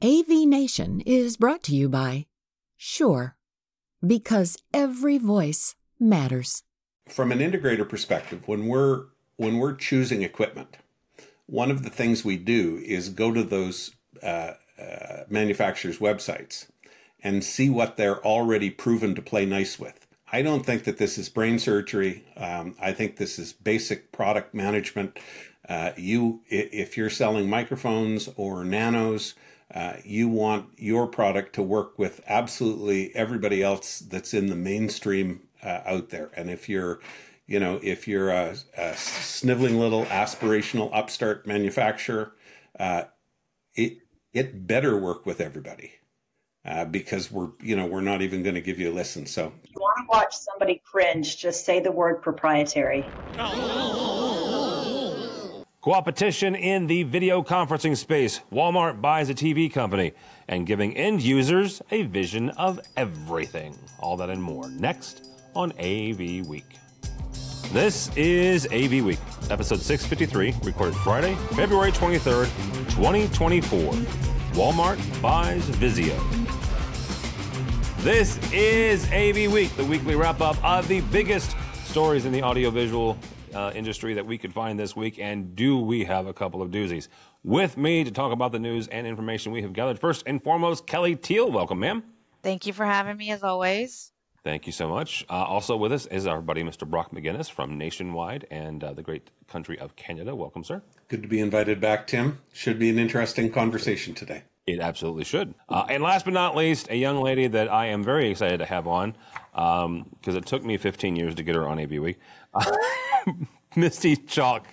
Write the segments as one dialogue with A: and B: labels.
A: AV Nation is brought to you by Shure, because every voice matters.
B: From an integrator perspective, when we're when we're choosing equipment, one of the things we do is go to those uh, uh, manufacturers' websites and see what they're already proven to play nice with. I don't think that this is brain surgery. Um, I think this is basic product management. Uh, you, if you're selling microphones or nanos, uh, you want your product to work with absolutely everybody else that's in the mainstream uh, out there. And if you're, you know, if you're a, a sniveling little aspirational upstart manufacturer, uh, it it better work with everybody uh, because we're you know we're not even going to give you a listen. So
C: if you want to watch somebody cringe, just say the word proprietary.
D: Competition in the video conferencing space. Walmart buys a TV company and giving end users a vision of everything. All that and more next on AV Week. This is AV Week, episode 653, recorded Friday, February 23rd, 2024. Walmart buys Vizio. This is AV Week, the weekly wrap up of the biggest stories in the audiovisual uh, industry that we could find this week. And do we have a couple of doozies? With me to talk about the news and information we have gathered. First and foremost, Kelly Teal. Welcome, ma'am.
E: Thank you for having me as always.
D: Thank you so much. Uh, also with us is our buddy, Mr. Brock McGinnis from Nationwide and uh, the great country of Canada. Welcome, sir.
B: Good to be invited back, Tim. Should be an interesting conversation today.
D: It absolutely should. Uh, and last but not least, a young lady that I am very excited to have on because um, it took me 15 years to get her on AV Week. Misty Chalk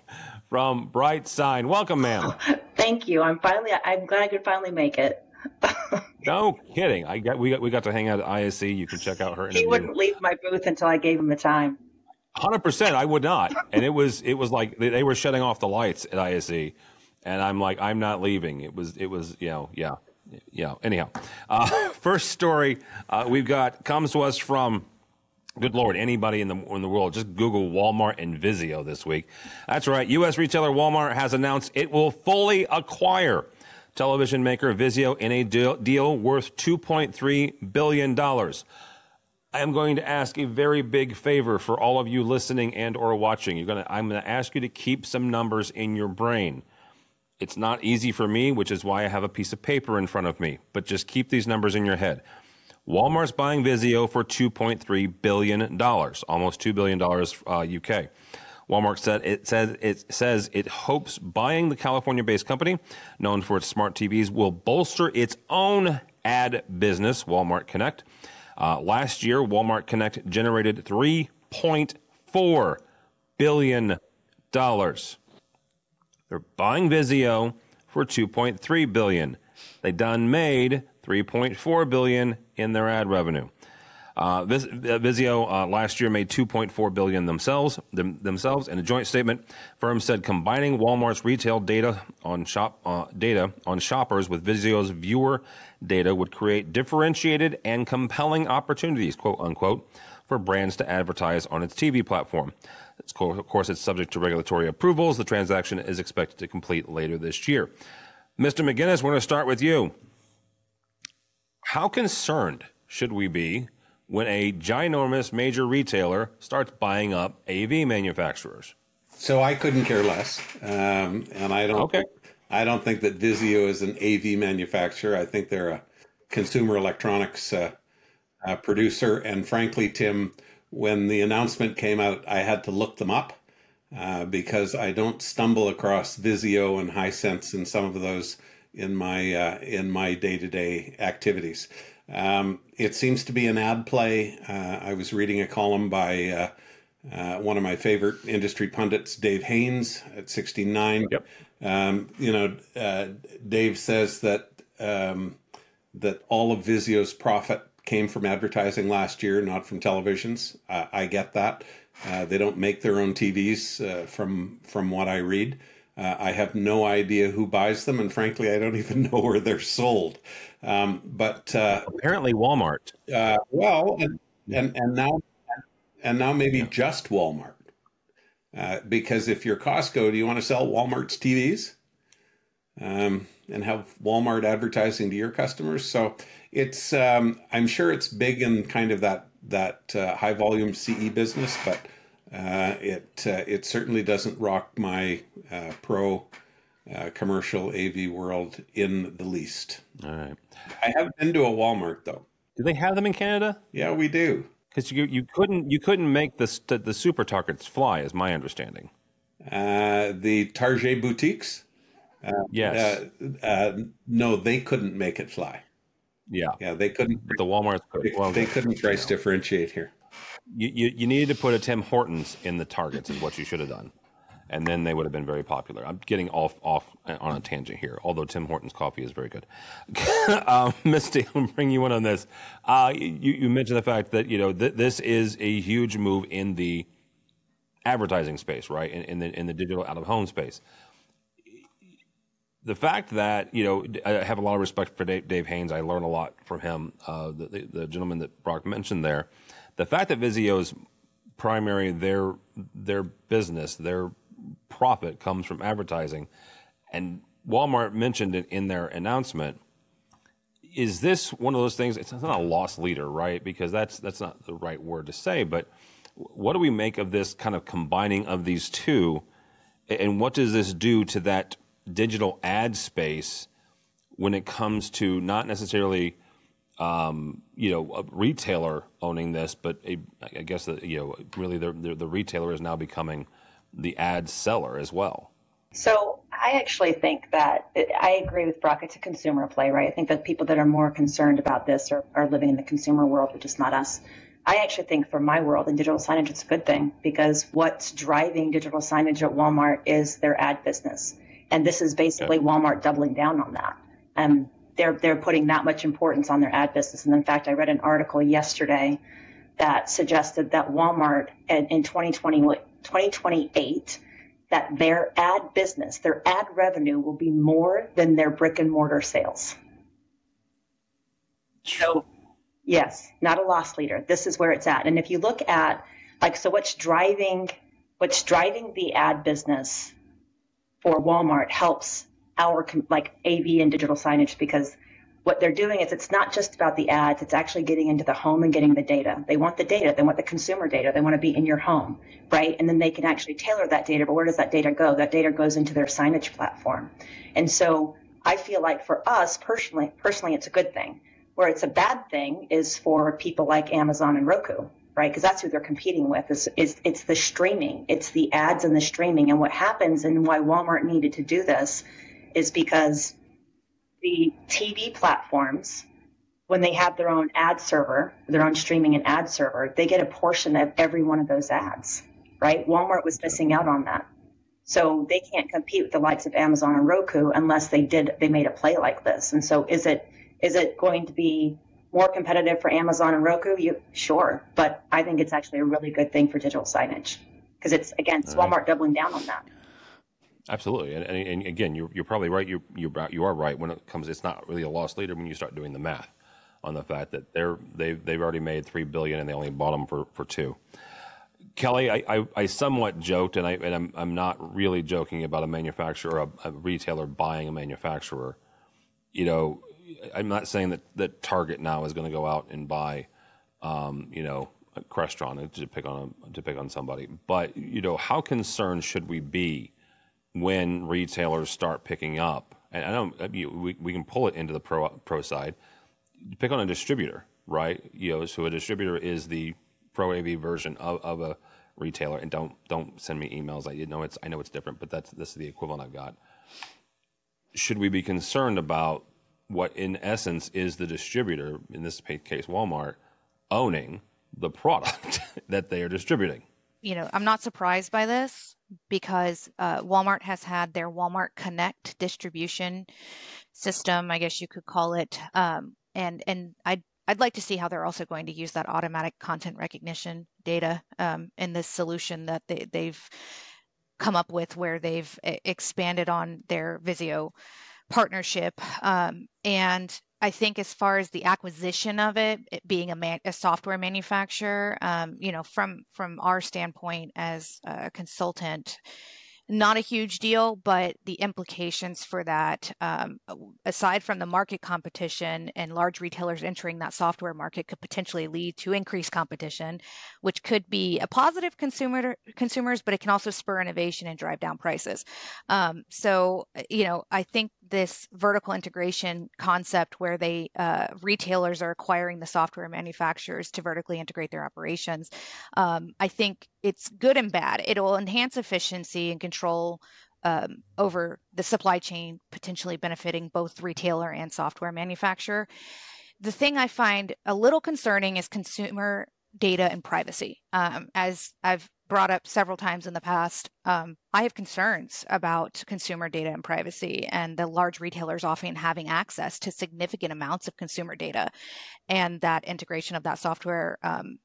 D: from BrightSign. Welcome, ma'am.
C: Thank you. I'm finally. I'm glad I could finally make it.
D: no kidding. I got we got we got to hang out at ISE. You can check out her. Interview.
C: He wouldn't leave my booth until I gave him the time.
D: Hundred percent, I would not. And it was it was like they, they were shutting off the lights at ISE, and I'm like, I'm not leaving. It was it was you know yeah yeah. Anyhow, uh, first story uh, we've got comes to us from. Good Lord, anybody in the in the world, just Google Walmart and Vizio this week. That's right. U.S. retailer Walmart has announced it will fully acquire television maker Vizio in a deal, deal worth $2.3 billion. I am going to ask a very big favor for all of you listening and or watching. You're gonna, I'm going to ask you to keep some numbers in your brain. It's not easy for me, which is why I have a piece of paper in front of me, but just keep these numbers in your head. Walmart's buying Vizio for $2.3 billion, almost $2 billion uh, UK. Walmart said it says it says it hopes buying the California-based company, known for its smart TVs, will bolster its own ad business, Walmart Connect. Uh, last year, Walmart Connect generated 3.4 billion dollars. They're buying Vizio for 2.3 billion. They done made 3.4 billion in their ad revenue. Uh, Viz- Vizio uh, last year made 2.4 billion themselves. Them, themselves, in a joint statement, firm said combining Walmart's retail data on shop uh, data on shoppers with Vizio's viewer data would create differentiated and compelling opportunities, quote unquote, for brands to advertise on its TV platform. Of course, it's subject to regulatory approvals. The transaction is expected to complete later this year. Mr. McGinnis, we're going to start with you. How concerned should we be when a ginormous major retailer starts buying up AV manufacturers.
B: So I couldn't care less, um, and I don't.
D: Okay.
B: I don't think that Vizio is an AV manufacturer. I think they're a consumer electronics uh, uh, producer. And frankly, Tim, when the announcement came out, I had to look them up uh, because I don't stumble across Vizio and Hisense and some of those in my uh, in my day to day activities. Um, it seems to be an ad play. Uh, I was reading a column by uh, uh, one of my favorite industry pundits, Dave Haynes, at 69.
D: Yep.
B: Um, you know, uh, Dave says that um, that all of Vizio's profit came from advertising last year, not from televisions. Uh, I get that. Uh, they don't make their own TVs from from what I read. Uh, I have no idea who buys them, and frankly, I don't even know where they're sold. Um, but uh,
D: apparently, Walmart.
B: Uh, well, and, and and now and now maybe yeah. just Walmart. Uh, because if you're Costco, do you want to sell Walmart's TVs? Um, and have Walmart advertising to your customers. So it's um, I'm sure it's big in kind of that that uh, high volume CE business, but uh, it uh, it certainly doesn't rock my uh, pro uh, commercial AV world in the least.
D: All right.
B: I have been to a Walmart though.
D: Do they have them in Canada?
B: Yeah, we do.
D: Because you you couldn't you couldn't make the the super targets fly, is my understanding.
B: Uh, the Target boutiques.
D: Yes.
B: Uh, uh, no, they couldn't make it fly.
D: Yeah.
B: Yeah, they couldn't.
D: But the Walmarts.
B: They, well, they couldn't price you know. differentiate here.
D: You, you, you needed to put a Tim Hortons in the targets is what you should have done, and then they would have been very popular. I'm getting off off on a tangent here, although Tim Hortons coffee is very good. uh, Misty, I'm bring you in on this. Uh, you you mentioned the fact that you know th- this is a huge move in the advertising space, right? In, in the in the digital out of home space. The fact that you know, I have a lot of respect for Dave, Dave Haynes. I learn a lot from him. Uh, the, the, the, gentleman that Brock mentioned there, the fact that Vizio's primary their their business, their profit comes from advertising, and Walmart mentioned it in their announcement. Is this one of those things? It's not a loss leader, right? Because that's that's not the right word to say, but what do we make of this kind of combining of these two? And what does this do to that digital ad space when it comes to not necessarily, um, you know, a retailer owning this, but a, I guess, the, you know, really the, the, the retailer is now becoming the ad seller as well?
C: So I actually think that I agree with Brock. It's a consumer play, right? I think that people that are more concerned about this are, are living in the consumer world, which is not us. I actually think for my world in digital signage, it's a good thing because what's driving digital signage at Walmart is their ad business. And this is basically Walmart doubling down on that. Um, they're, they're putting that much importance on their ad business. And in fact, I read an article yesterday that suggested that Walmart in, in 2020, 2028, that their ad business, their ad revenue will be more than their brick and mortar sales. So Yes, not a loss leader. This is where it's at. And if you look at like so what's driving what's driving the ad business for Walmart helps our like AV and digital signage because what they're doing is it's not just about the ads, it's actually getting into the home and getting the data. They want the data, they want the consumer data, they want to be in your home, right? And then they can actually tailor that data, but where does that data go? That data goes into their signage platform. And so I feel like for us personally, personally it's a good thing where it's a bad thing is for people like Amazon and Roku, right? Because that's who they're competing with. Is, is it's the streaming, it's the ads and the streaming. And what happens and why Walmart needed to do this is because the TV platforms, when they have their own ad server, their own streaming and ad server, they get a portion of every one of those ads, right? Walmart was missing out on that. So they can't compete with the likes of Amazon and Roku unless they did they made a play like this. And so is it is it going to be more competitive for Amazon and Roku? You sure, but I think it's actually a really good thing for digital signage because it's again it's uh-huh. Walmart right. doubling down on that.
D: Absolutely, and, and, and, again, you're, you're probably right. You you you are right when it comes. It's not really a loss leader when you start doing the math on the fact that they're they've they've already made three billion and they only bought them for for two. Kelly, I, I, I somewhat joked, and I and I'm I'm not really joking about a manufacturer, a, a retailer buying a manufacturer. You know, I'm not saying that, that Target now is going to go out and buy, um, you know, a Crestron to pick on a, to pick on somebody. But you know, how concerned should we be when retailers start picking up? And I know we we can pull it into the pro pro side. Pick on a distributor, right? You know, so a distributor is the pro AV version of, of a retailer. And don't don't send me emails. I you know it's I know it's different, but that's this is the equivalent I've got. Should we be concerned about what in essence is the distributor, in this case Walmart, owning the product that they are distributing.
E: You know, I'm not surprised by this because uh, Walmart has had their Walmart Connect distribution system, I guess you could call it, um, and and I'd I'd like to see how they're also going to use that automatic content recognition data um, in this solution that they, they've come up with, where they've expanded on their Vizio partnership. Um, and I think as far as the acquisition of it, it being a, man, a software manufacturer, um, you know, from from our standpoint as a consultant, not a huge deal, but the implications for that, um, aside from the market competition and large retailers entering that software market, could potentially lead to increased competition, which could be a positive consumer consumers, but it can also spur innovation and drive down prices. Um, so, you know, I think this vertical integration concept, where they uh, retailers are acquiring the software manufacturers to vertically integrate their operations, um, I think it's good and bad. It'll enhance efficiency and control um, over the supply chain, potentially benefiting both retailer and software manufacturer. The thing I find a little concerning is consumer data and privacy. Um, as I've brought up several times in the past, um, I have concerns about consumer data and privacy, and the large retailers often having access to significant amounts of consumer data, and that integration of that software um,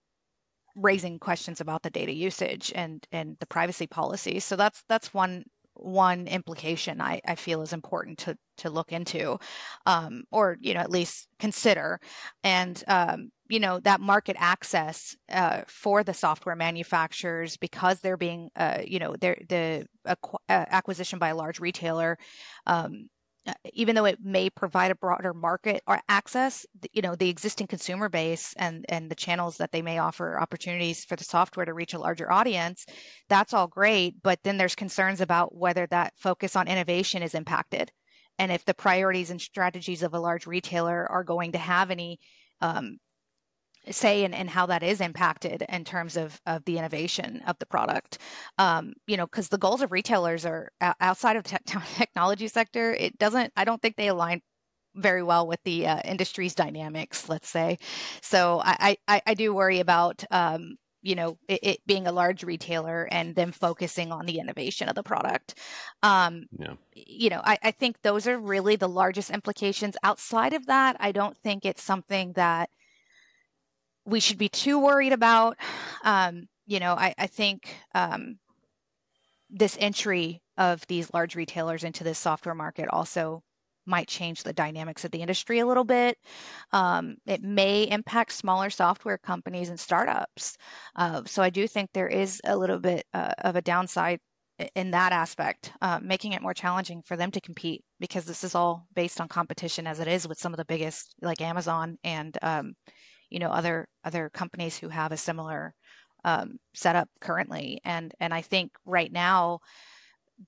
E: raising questions about the data usage and and the privacy policy. So that's that's one one implication I, I feel is important to to look into, um, or you know at least consider, and um, you know that market access uh, for the software manufacturers because they're being uh, you know they're the uh, acquisition by a large retailer um, even though it may provide a broader market or access, you know, the existing consumer base and and the channels that they may offer opportunities for the software to reach a larger audience, that's all great. But then there's concerns about whether that focus on innovation is impacted, and if the priorities and strategies of a large retailer are going to have any um, say and, and how that is impacted in terms of, of the innovation of the product. Um, you know because the goals of retailers are outside of the te- technology sector it doesn't i don't think they align very well with the uh, industry's dynamics let's say. So i i, I do worry about um, you know it, it, being a large retailer and them focusing on the innovation of the product. Um, yeah. you know I, I think those are really the largest implications. Outside of that i don't think it's something that we should be too worried about. Um, you know, I, I think um, this entry of these large retailers into this software market also might change the dynamics of the industry a little bit. Um, it may impact smaller software companies and startups. Uh, so I do think there is a little bit uh, of a downside in that aspect, uh, making it more challenging for them to compete because this is all based on competition as it is with some of the biggest like Amazon and um, you know other other companies who have a similar um, setup currently. And and i think right now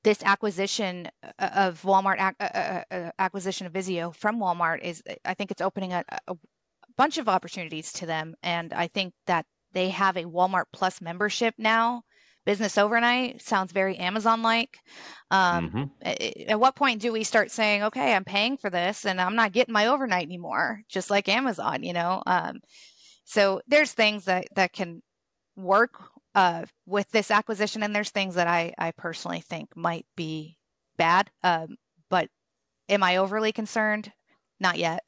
E: this acquisition uh, of walmart uh, uh, uh, acquisition of Vizio from walmart is i think it's opening a, a bunch of opportunities to them. And i think that they have a walmart plus membership now business overnight sounds very Amazon like. Um, mm-hmm. At what point do we start saying, okay, I'm paying for this and I'm not getting my overnight anymore, just like Amazon, you know? Um, so there's things that, that can work uh, with this acquisition, and there's things that I, I personally think might be bad. Um, but am I overly concerned? Not yet.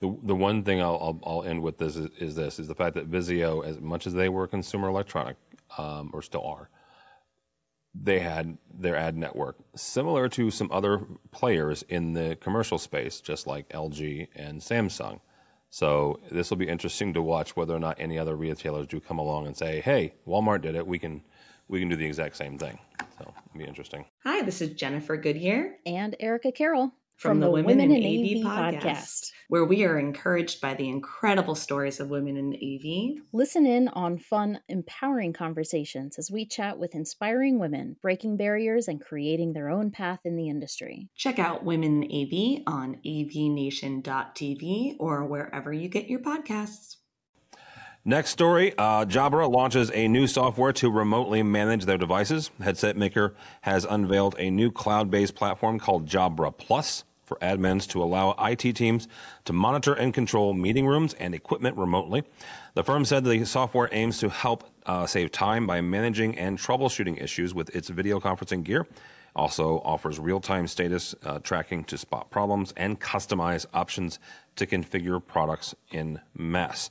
D: The, the one thing I'll, I'll, I'll end with this is, is, this is the fact that Vizio, as much as they were consumer electronic, um, or still are, they had their ad network similar to some other players in the commercial space, just like LG and Samsung. So this will be interesting to watch whether or not any other retailers do come along and say, "Hey, Walmart did it. We can we can do the exact same thing." So it'll be interesting.
F: Hi, this is Jennifer Goodyear
G: and Erica Carroll
F: from, from the, the, Women, Women in, AV, AV podcast, podcast, where we are encouraged by the incredible stories of women in AV.
G: Listen in on fun, empowering conversations as we chat with inspiring women, breaking barriers and creating their own path in the industry.
F: Check out Women in AV on avnation.tv or wherever you get your podcasts.
D: Next story uh, Jabra launches a new software to remotely manage their devices. Headset Maker has unveiled a new cloud based platform called Jabra Plus for admins to allow IT teams to monitor and control meeting rooms and equipment remotely. The firm said the software aims to help uh, save time by managing and troubleshooting issues with its video conferencing gear. Also offers real time status uh, tracking to spot problems and customize options to configure products in mass.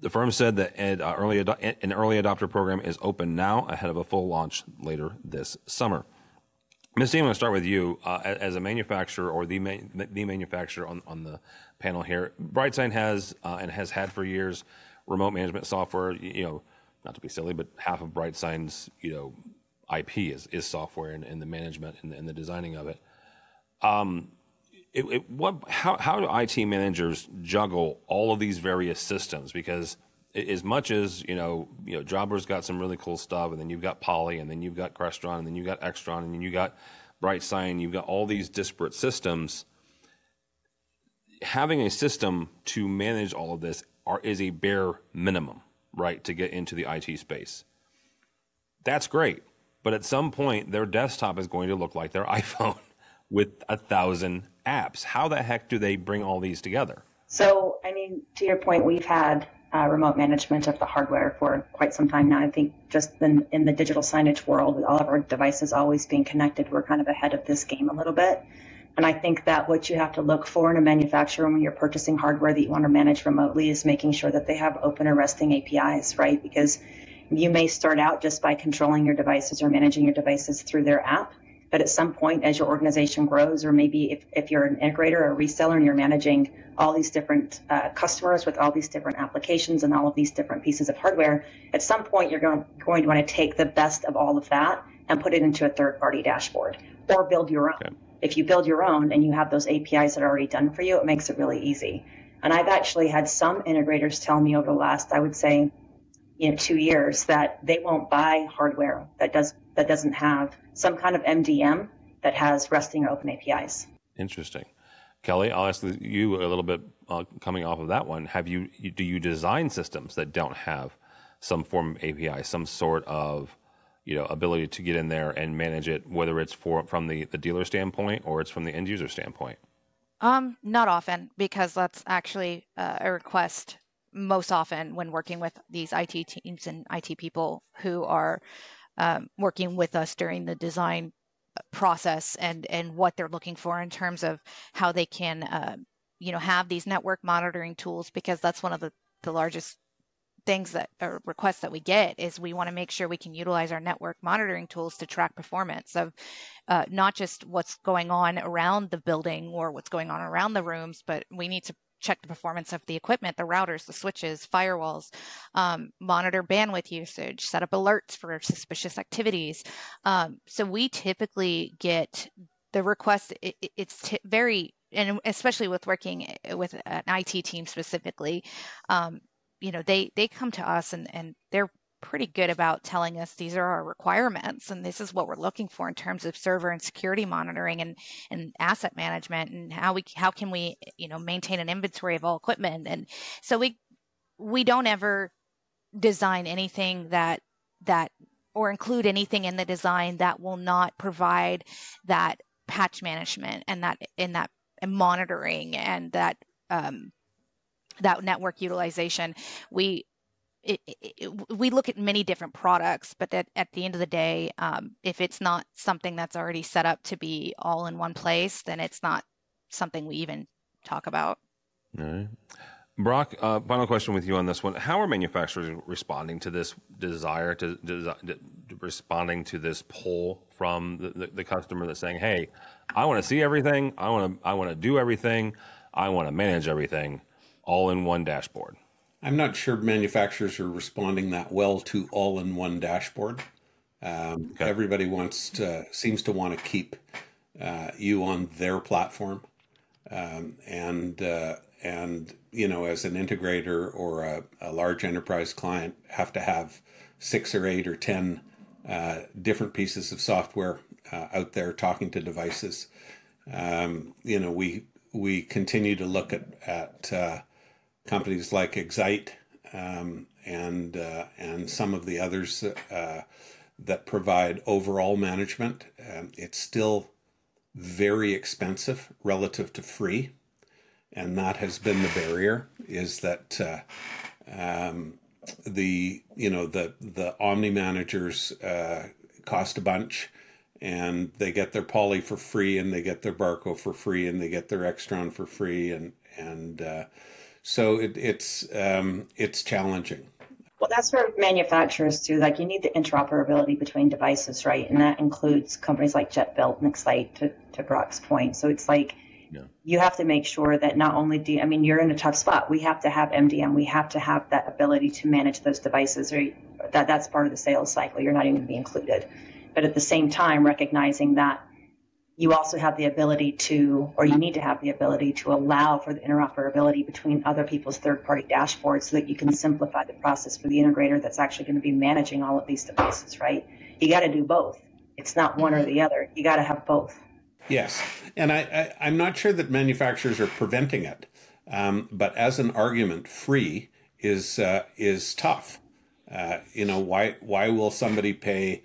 D: The firm said that an uh, early adopter program is open now ahead of a full launch later this summer. Ms. Dean, I'm going to start with you. Uh, as a manufacturer or the, the manufacturer on, on the panel here, BrightSign has uh, and has had for years remote management software. You know, not to be silly, but half of BrightSign's you know IP is, is software and, and the management and, and, the designing of it. Um, it, it, what, how, how do IT managers juggle all of these various systems? Because as much as you know, you know, Jabra's got some really cool stuff, and then you've got Poly, and then you've got Crestron, and then you've got Extron, and then you got BrightSign. You've got all these disparate systems. Having a system to manage all of this are, is a bare minimum, right, to get into the IT space. That's great, but at some point, their desktop is going to look like their iPhone with a thousand apps. How the heck do they bring all these together?
C: So, I mean, to your point, we've had uh, remote management of the hardware for quite some time now. I think just in, in the digital signage world, with all of our devices always being connected, we're kind of ahead of this game a little bit. And I think that what you have to look for in a manufacturer when you're purchasing hardware that you want to manage remotely is making sure that they have open or resting APIs, right? Because you may start out just by controlling your devices or managing your devices through their app. But at some point, as your organization grows, or maybe if, if you're an integrator or a reseller and you're managing all these different uh, customers with all these different applications and all of these different pieces of hardware, at some point you're going, going to want to take the best of all of that and put it into a third party dashboard or build your own. Okay. If you build your own and you have those APIs that are already done for you, it makes it really easy. And I've actually had some integrators tell me over the last, I would say, you know, two years that they won't buy hardware that does that doesn't have some kind of MDM that has resting or open APIs.
D: Interesting. Kelly, I'll ask you a little bit uh, coming off of that one. Have you do you design systems that don't have some form of API, some sort of you know ability to get in there and manage it, whether it's for from the the dealer standpoint or it's from the end user standpoint?
E: Um, not often because that's actually uh, a request most often when working with these IT teams and IT people who are um, working with us during the design uh, process and and what they're looking for in terms of how they can uh, you know have these network monitoring tools because that's one of the the largest things that or requests that we get is we want to make sure we can utilize our network monitoring tools to track performance of uh, not just what's going on around the building or what's going on around the rooms, but we need to check the performance of the equipment, the routers, the switches, firewalls, um, monitor bandwidth usage, set up alerts for suspicious activities. Um, so we typically get the request. It, it's t- very, and especially with working with an IT team specifically, um, you know, they they come to us and and they're pretty good about telling us these are our requirements and this is what we're looking for in terms of server and security monitoring and, and asset management and how we how can we you know maintain an inventory of all equipment. And so we we don't ever design anything that that or include anything in the design that will not provide that patch management and that in that and monitoring and that um, that network utilization. We it, it, we look at many different products, but at, at the end of the day, um, if it's not something that's already set up to be all in one place, then it's not something we even talk about.
D: All right. Brock, uh, final question with you on this one. How are manufacturers responding to this desire to, to, to responding to this pull from the, the, the, customer that's saying, "Hey, I want to see everything. I want to I want to do everything. I want to manage everything, all in one dashboard."
B: I'm not sure manufacturers are responding that well to all-in-one dashboard. Um, okay. Everybody wants to seems to want to keep uh, you on their platform, um, and uh, and you know as an integrator or a, a, large enterprise client have to have six or eight or ten uh, different pieces of software uh, out there talking to devices. Um, you know we we continue to look at at uh, companies like Excite um, and uh, and some of the others uh, that provide overall management. Um, it's still very expensive relative to free, and that has been the barrier. Is that uh, um, the you know the the Omni managers uh, cost a bunch and they get their poly for free and they get their barco for free and they get their extron for free and and uh, so it, it's um, it's challenging.
C: Well, that's for manufacturers too. Like you need the interoperability between devices, right? And that includes companies like JetBuilt and Excite, to, to Brock's point. So it's like yeah. you have to make sure that not only do I mean you're in a tough spot. We have to have MDM. We have to have that ability to manage those devices. Or that that's part of the sales cycle. You're not even going to be included. but at the same time recognizing that you also have the ability to, or you need to have the ability to allow for the interoperability between other people's third party dashboards so that you can simplify the process for the integrator that's actually going to be managing all of these devices, right? You got to do both. It's not one or the other. You got to have both.
B: Yes. And I, I, am not sure that manufacturers are preventing it. Um, but as an argument, free is, uh, is tough. Uh, you know, why, why will somebody pay,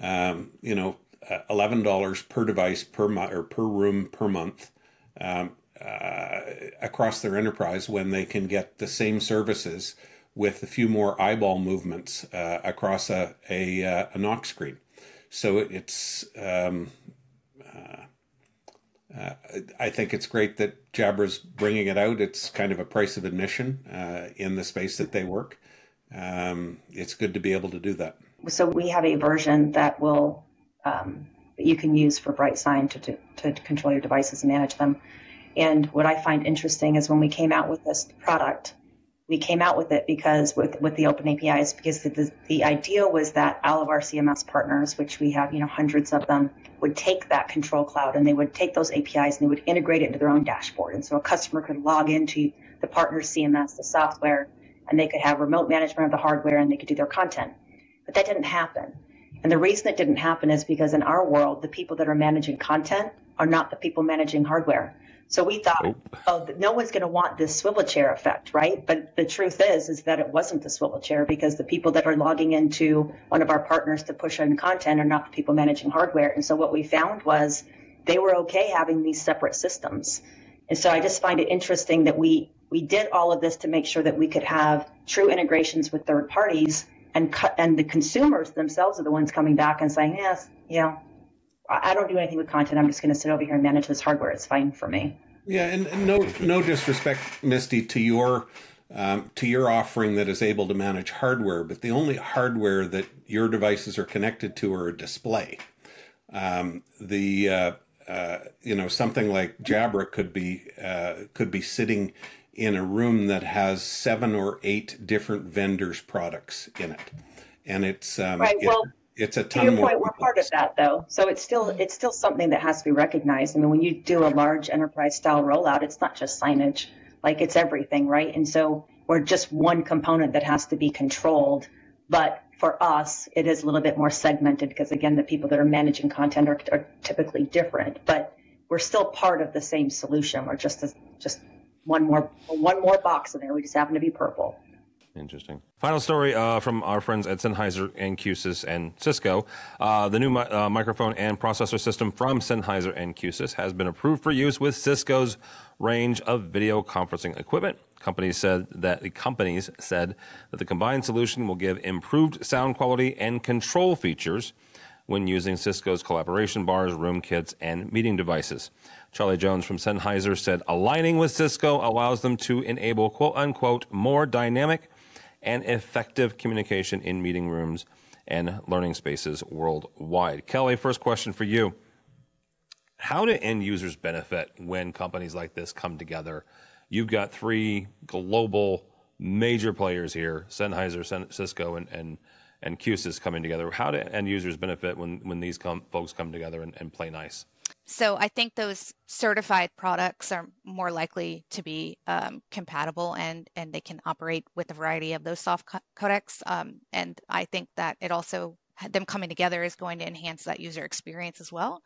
B: um, you know, eleven dollars per device per month or per room per month um, uh, across their enterprise when they can get the same services with a few more eyeball movements uh, across a a, uh, a NOC screen. So it's um, uh, uh, I think it's great that Jabra's bringing it out. It's kind of a price of admission in the space that they work. Um, it's good to be able to do that.
C: So we have a version that will um, that you can use for BrightSign to, to, to control your devices and manage them. And what I find interesting is when we came out with this product, we came out with it because with, with the open APIs, because the, the, idea was that all of our CMS partners, which we have, you know, hundreds of them, would take that control cloud and they would take those APIs and they would integrate it into their own dashboard. And so a customer could log into the partner's CMS, the software, and they could have remote management of the hardware and they could do their content. But that didn't happen. And the reason it didn't happen is because in our world, the people that are managing content are not the people managing hardware. So we thought, oh, oh no one's going to want this swivel chair effect, right? But the truth is, is that it wasn't the swivel chair because the people that are logging into one of our partners to push in content are not the people managing hardware. And so what we found was they were okay having these separate systems. And so I just find it interesting that we we did all of this to make sure that we could have true integrations with third parties and and the consumers themselves are the ones coming back and saying, yes, yeah, I don't do anything with content. I'm just going to sit over here and manage this hardware. It's fine for me.
B: Yeah, and, and no no disrespect, Misty, to your um, to your offering that is able to manage hardware, but the only hardware that your devices are connected to are a display. Um, the uh, uh, you know something like Jabra could be uh, could be sitting in a room that has seven or eight different vendors' products in it, and it's um,
C: right.
B: It,
C: well,
B: it's a
C: ton. To your point, we're part of that though, so it's still it's still something that has to be recognized. I mean, when you do a large enterprise style rollout, it's not just signage; like it's everything, right? And so we're just one component that has to be controlled, but for us, it is a little bit more segmented because again, the people that are managing content are, are typically different, but we're still part of the same solution. We're just a, just one more one more box in there. We just happen to be purple.
D: Interesting. Final story uh, from our friends at Sennheiser and Q-SYS and Cisco. Uh, the new mi- uh, microphone and processor system from Sennheiser and Q-SYS has been approved for use with Cisco's range of video conferencing equipment. Companies said that the companies said that the combined solution will give improved sound quality and control features when using Cisco's collaboration bars, room kits, and meeting devices. Charlie Jones from Sennheiser said aligning with Cisco allows them to enable quote unquote more dynamic and effective communication in meeting rooms and learning spaces worldwide. Kelly, first question for you. How do end users benefit when companies like this come together? You've got three global major players here Sennheiser, Cisco, and, and, and Q-SYS coming together. How do end users benefit when, when these com- folks come together and, and play nice?
E: so I think those certified products are more likely to be um, compatible and and they can operate with a variety of those soft co- codecs. Um, and I think that it also them coming together is going to enhance that user experience as well.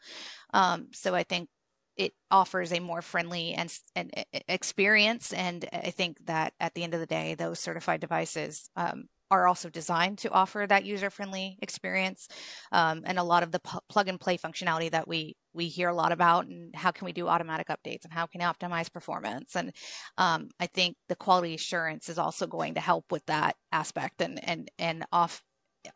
E: Um, so I think it offers a more friendly and, and experience. And I think that at the end of the day, those certified devices um, are also designed to offer that user-friendly experience um, and a lot of the plug and play functionality that we we hear a lot about and how can we do automatic updates and how can we optimize performance. And um, i think the quality assurance is also going to help with that aspect and and and off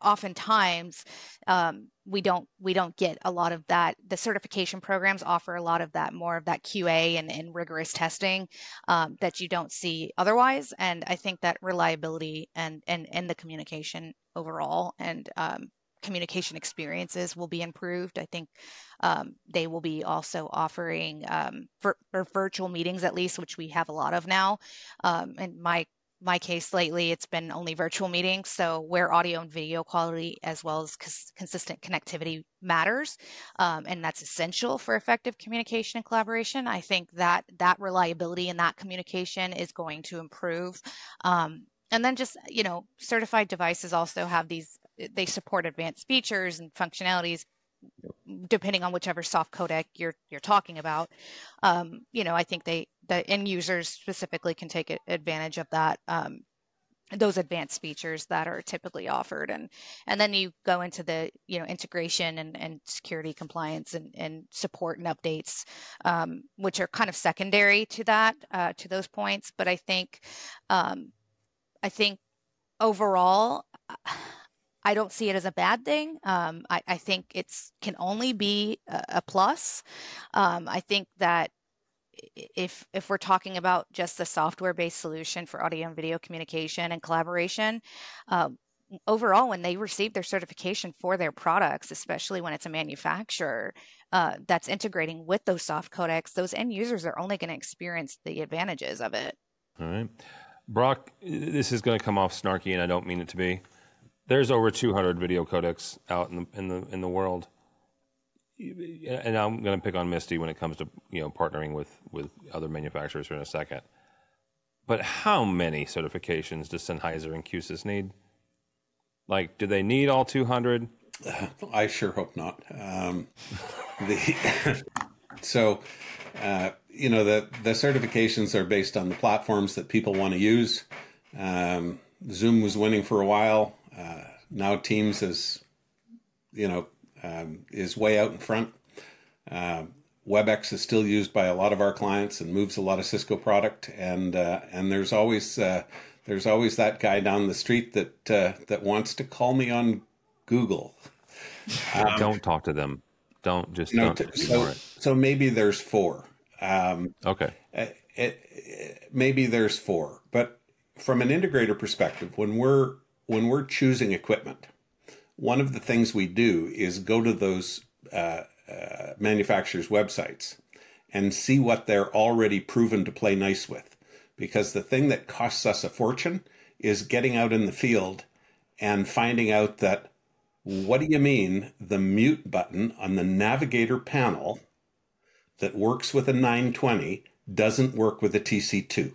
E: oftentimes um, we don't we don't get a lot of that. The certification programs offer a lot of that more of that qa and, and rigorous testing um, that you don't see otherwise. And i think that reliability and and and the communication overall and um, communication experiences will be improved. I think um, they will be also offering um, vir- virtual meetings at least which we have a lot of now. Um, and my my case lately, it's been only virtual meetings. So where audio and video quality, as well as cons- consistent connectivity, matters, um, and that's essential for effective communication and collaboration. I think that that reliability and that communication is going to improve. Um, and then just you know, certified devices also have these. They support advanced features and functionalities depending on whichever soft codec you're you're talking about. Um, you know, I think they the end users specifically can take advantage of that. Um, those advanced features that are typically offered and and then you go into the you know integration and, and security compliance and, and support and updates um, which are kind of secondary to that uh, to those points but i think um, i think overall I don't see it as a bad thing. Um, I, I, think it's can only be a, a plus. Um, I think that if if we're talking about just the software-based solution for audio and video communication and collaboration, uh, overall, when they receive their certification for their products, especially when it's a manufacturer uh, that's integrating with those soft codecs, those end users are only going to experience the advantages of it.
D: All right. Brock, this is going to come off snarky, and I don't mean it to be. There's over 200 video codecs out in the in the in the world, and I'm going to pick on Misty when it comes to you know partnering with with other manufacturers here in a second. But how many certifications does Sennheiser and Q-SYS need? Like, do they need all 200?
B: I sure hope not. Um, the so, uh, you know, the the certifications are based on the platforms that people want to use. Um, Zoom was winning for a while. Uh, now Teams is, you know, um, is way out in front. Uh, WebEx is still used by a lot of our clients and moves a lot of Cisco product, and uh, and there's always uh, there's always that guy down the street that uh, that wants to call me on Google.
D: Um, don't talk to them. Don't just don't
B: t- so, so maybe there's four. Um,
D: okay.
B: It, it, maybe there's four, but from an integrator perspective, when we're when we're choosing equipment, one of the things we do is go to those uh, uh, manufacturers' websites and see what they're already proven to play nice with. Because the thing that costs us a fortune is getting out in the field and finding out that what do you mean the mute button on the navigator panel that works with a 920 doesn't work with a TC2?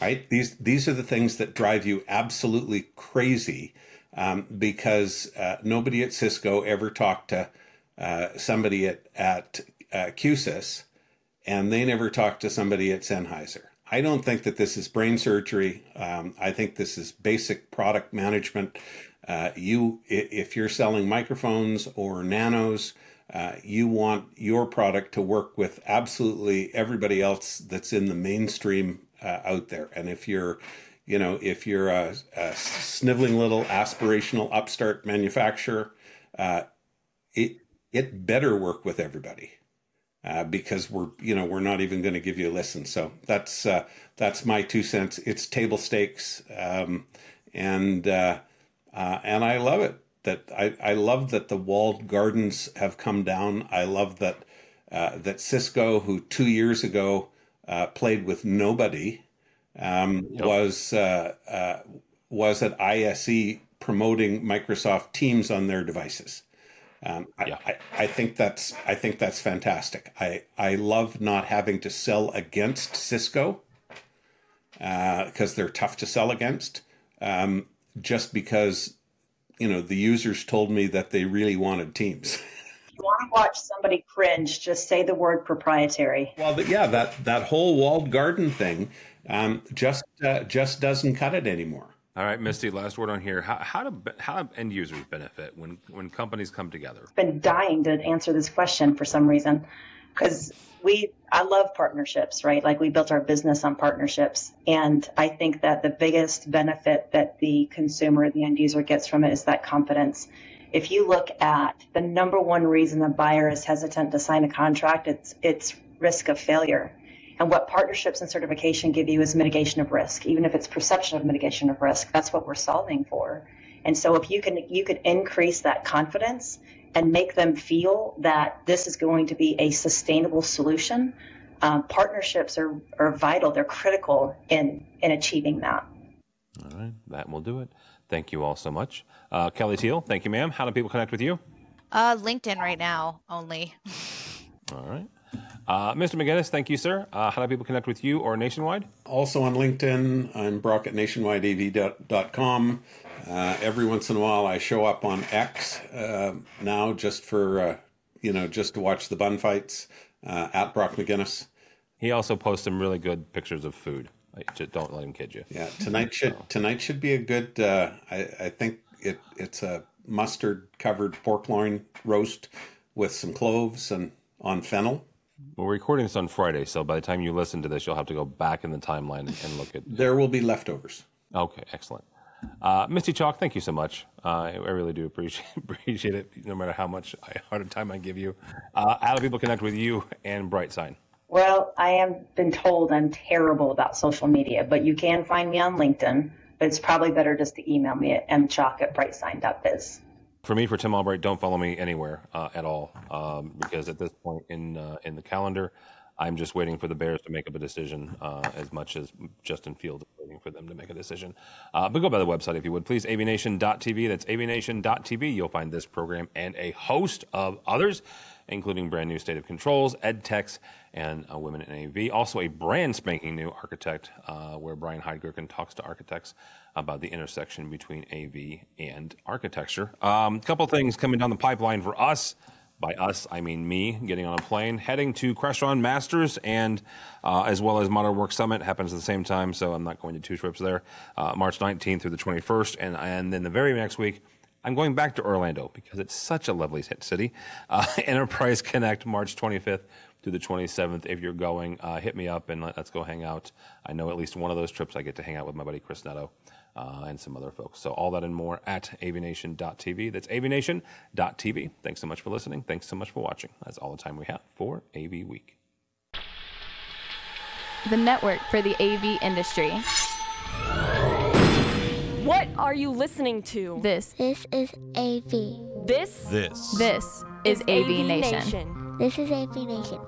B: right? These these are the things that drive you absolutely crazy um, because uh, nobody at Cisco ever talked to uh, somebody at at uh, Q-SYS, and they never talked to somebody at Sennheiser. I don't think that this is brain surgery. Um, I think this is basic product management. Uh, you, if you're selling microphones or nanos, uh, you want your product to work with absolutely everybody else that's in the mainstream uh, out there. And if you're, you know, if you're a, a sniveling little aspirational upstart manufacturer, uh, it it better work with everybody. Uh, because we're you know we're not even going to give you a listen. So that's uh, that's my two cents. It's table stakes, um, and uh, uh and I love it. That I, I love that the walled gardens have come down. I love that uh, that Cisco, who two years ago played with nobody, um, yep. was uh, uh, was at ISE promoting Microsoft Teams on their devices. Um, yeah. I, I, think that's I think that's fantastic. I I love not having to sell against Cisco because uh, they're tough to sell against. Um, just because you know the users told me that they really wanted Teams.
C: you want to watch somebody cringe, just say the word proprietary.
B: Well, yeah, that that whole walled garden thing um, just uh, just doesn't cut it anymore.
D: All right, Misty. Last word on here. How how do how do end users benefit when when companies come together?
C: I've been dying to answer this question for some reason because we I love partnerships, right? Like we built our business on partnerships, and I think that the biggest benefit that the consumer, the end user, gets from it is that confidence if you look at the number one reason a buyer is hesitant to sign a contract, it's it's risk of failure. And what partnerships and certification give you is mitigation of risk, even if it's perception of mitigation of risk. That's what we're solving for. And so if you can you could increase that confidence and make them feel that this is going to be a sustainable solution, um, partnerships are, are vital. They're critical in in achieving that.
D: All right, that will do it. Thank you all so much. Uh, Kelly Teal, thank you, ma'am. How do people connect with you?
E: Uh, LinkedIn right now only.
D: All right. Uh, Mr. McGinnis, thank you, sir. Uh, how do people connect with you or Nationwide?
B: Also on LinkedIn, I'm Brock at nationwideav.com. Uh, every once in a while, I show up on X uh, now just for, uh, you know, just to watch the bun fights uh, at Brock McGinnis.
D: He also posts some really good pictures of food. Just don't let him kid you.
B: Yeah, tonight should tonight should be a good. Uh, I, I think it it's a mustard covered pork loin roast with some cloves and on fennel.
D: Well, we're recording this on Friday, so by the time you listen to this, you'll have to go back in the timeline and, and look at.
B: There will be leftovers.
D: Okay, excellent. Uh, Misty Chalk, thank you so much. Uh, I, I really do appreciate appreciate it, no matter how much I, hard time I give you. Uh, how do people connect with you and BrightSign?
C: Well, I have been told I'm terrible about social media, but you can find me on LinkedIn. But it's probably better just to email me at mchalk at brightsign.biz.
D: For me, for Tim Albright, don't follow me anywhere uh, at all um, because at this point in uh, in the calendar, I'm just waiting for the Bears to make up a decision uh, as much as Justin Field is waiting for them to make a decision. Uh, but go by the website if you would, please, avnation.tv. That's avnation.tv. You'll find this program and a host of others, including brand new State of Controls, EdTechs, and uh, Women in AV. Also, a brand spanking new architect uh, where Brian Heidgerken talks to architects about the intersection between AV and architecture. A um, couple things coming down the pipeline for us. By us, I mean me getting on a plane, heading to Crestron Masters, and uh, as well as Modern Work Summit happens at the same time. So I'm not going to two trips there, uh, March 19th through the 21st, and and then the very next week. I'm going back to Orlando because it's such a lovely city. Uh, Enterprise Connect, March 25th through the 27th. If you're going, uh, hit me up and let, us go hang out. I know at least one of those trips I get to hang out with my buddy Chris Netto uh, and some other folks. So all that and more at avnation.tv. That's avnation.tv. Thanks so much for listening. Thanks so much for watching. That's all the time we have for AV Week.
H: The network for the AV industry.
I: What are you listening to?
H: This.
J: This is AV.
I: This.
K: This.
H: This is, is AV, AV Nation. Nation.
J: This is AV Nation.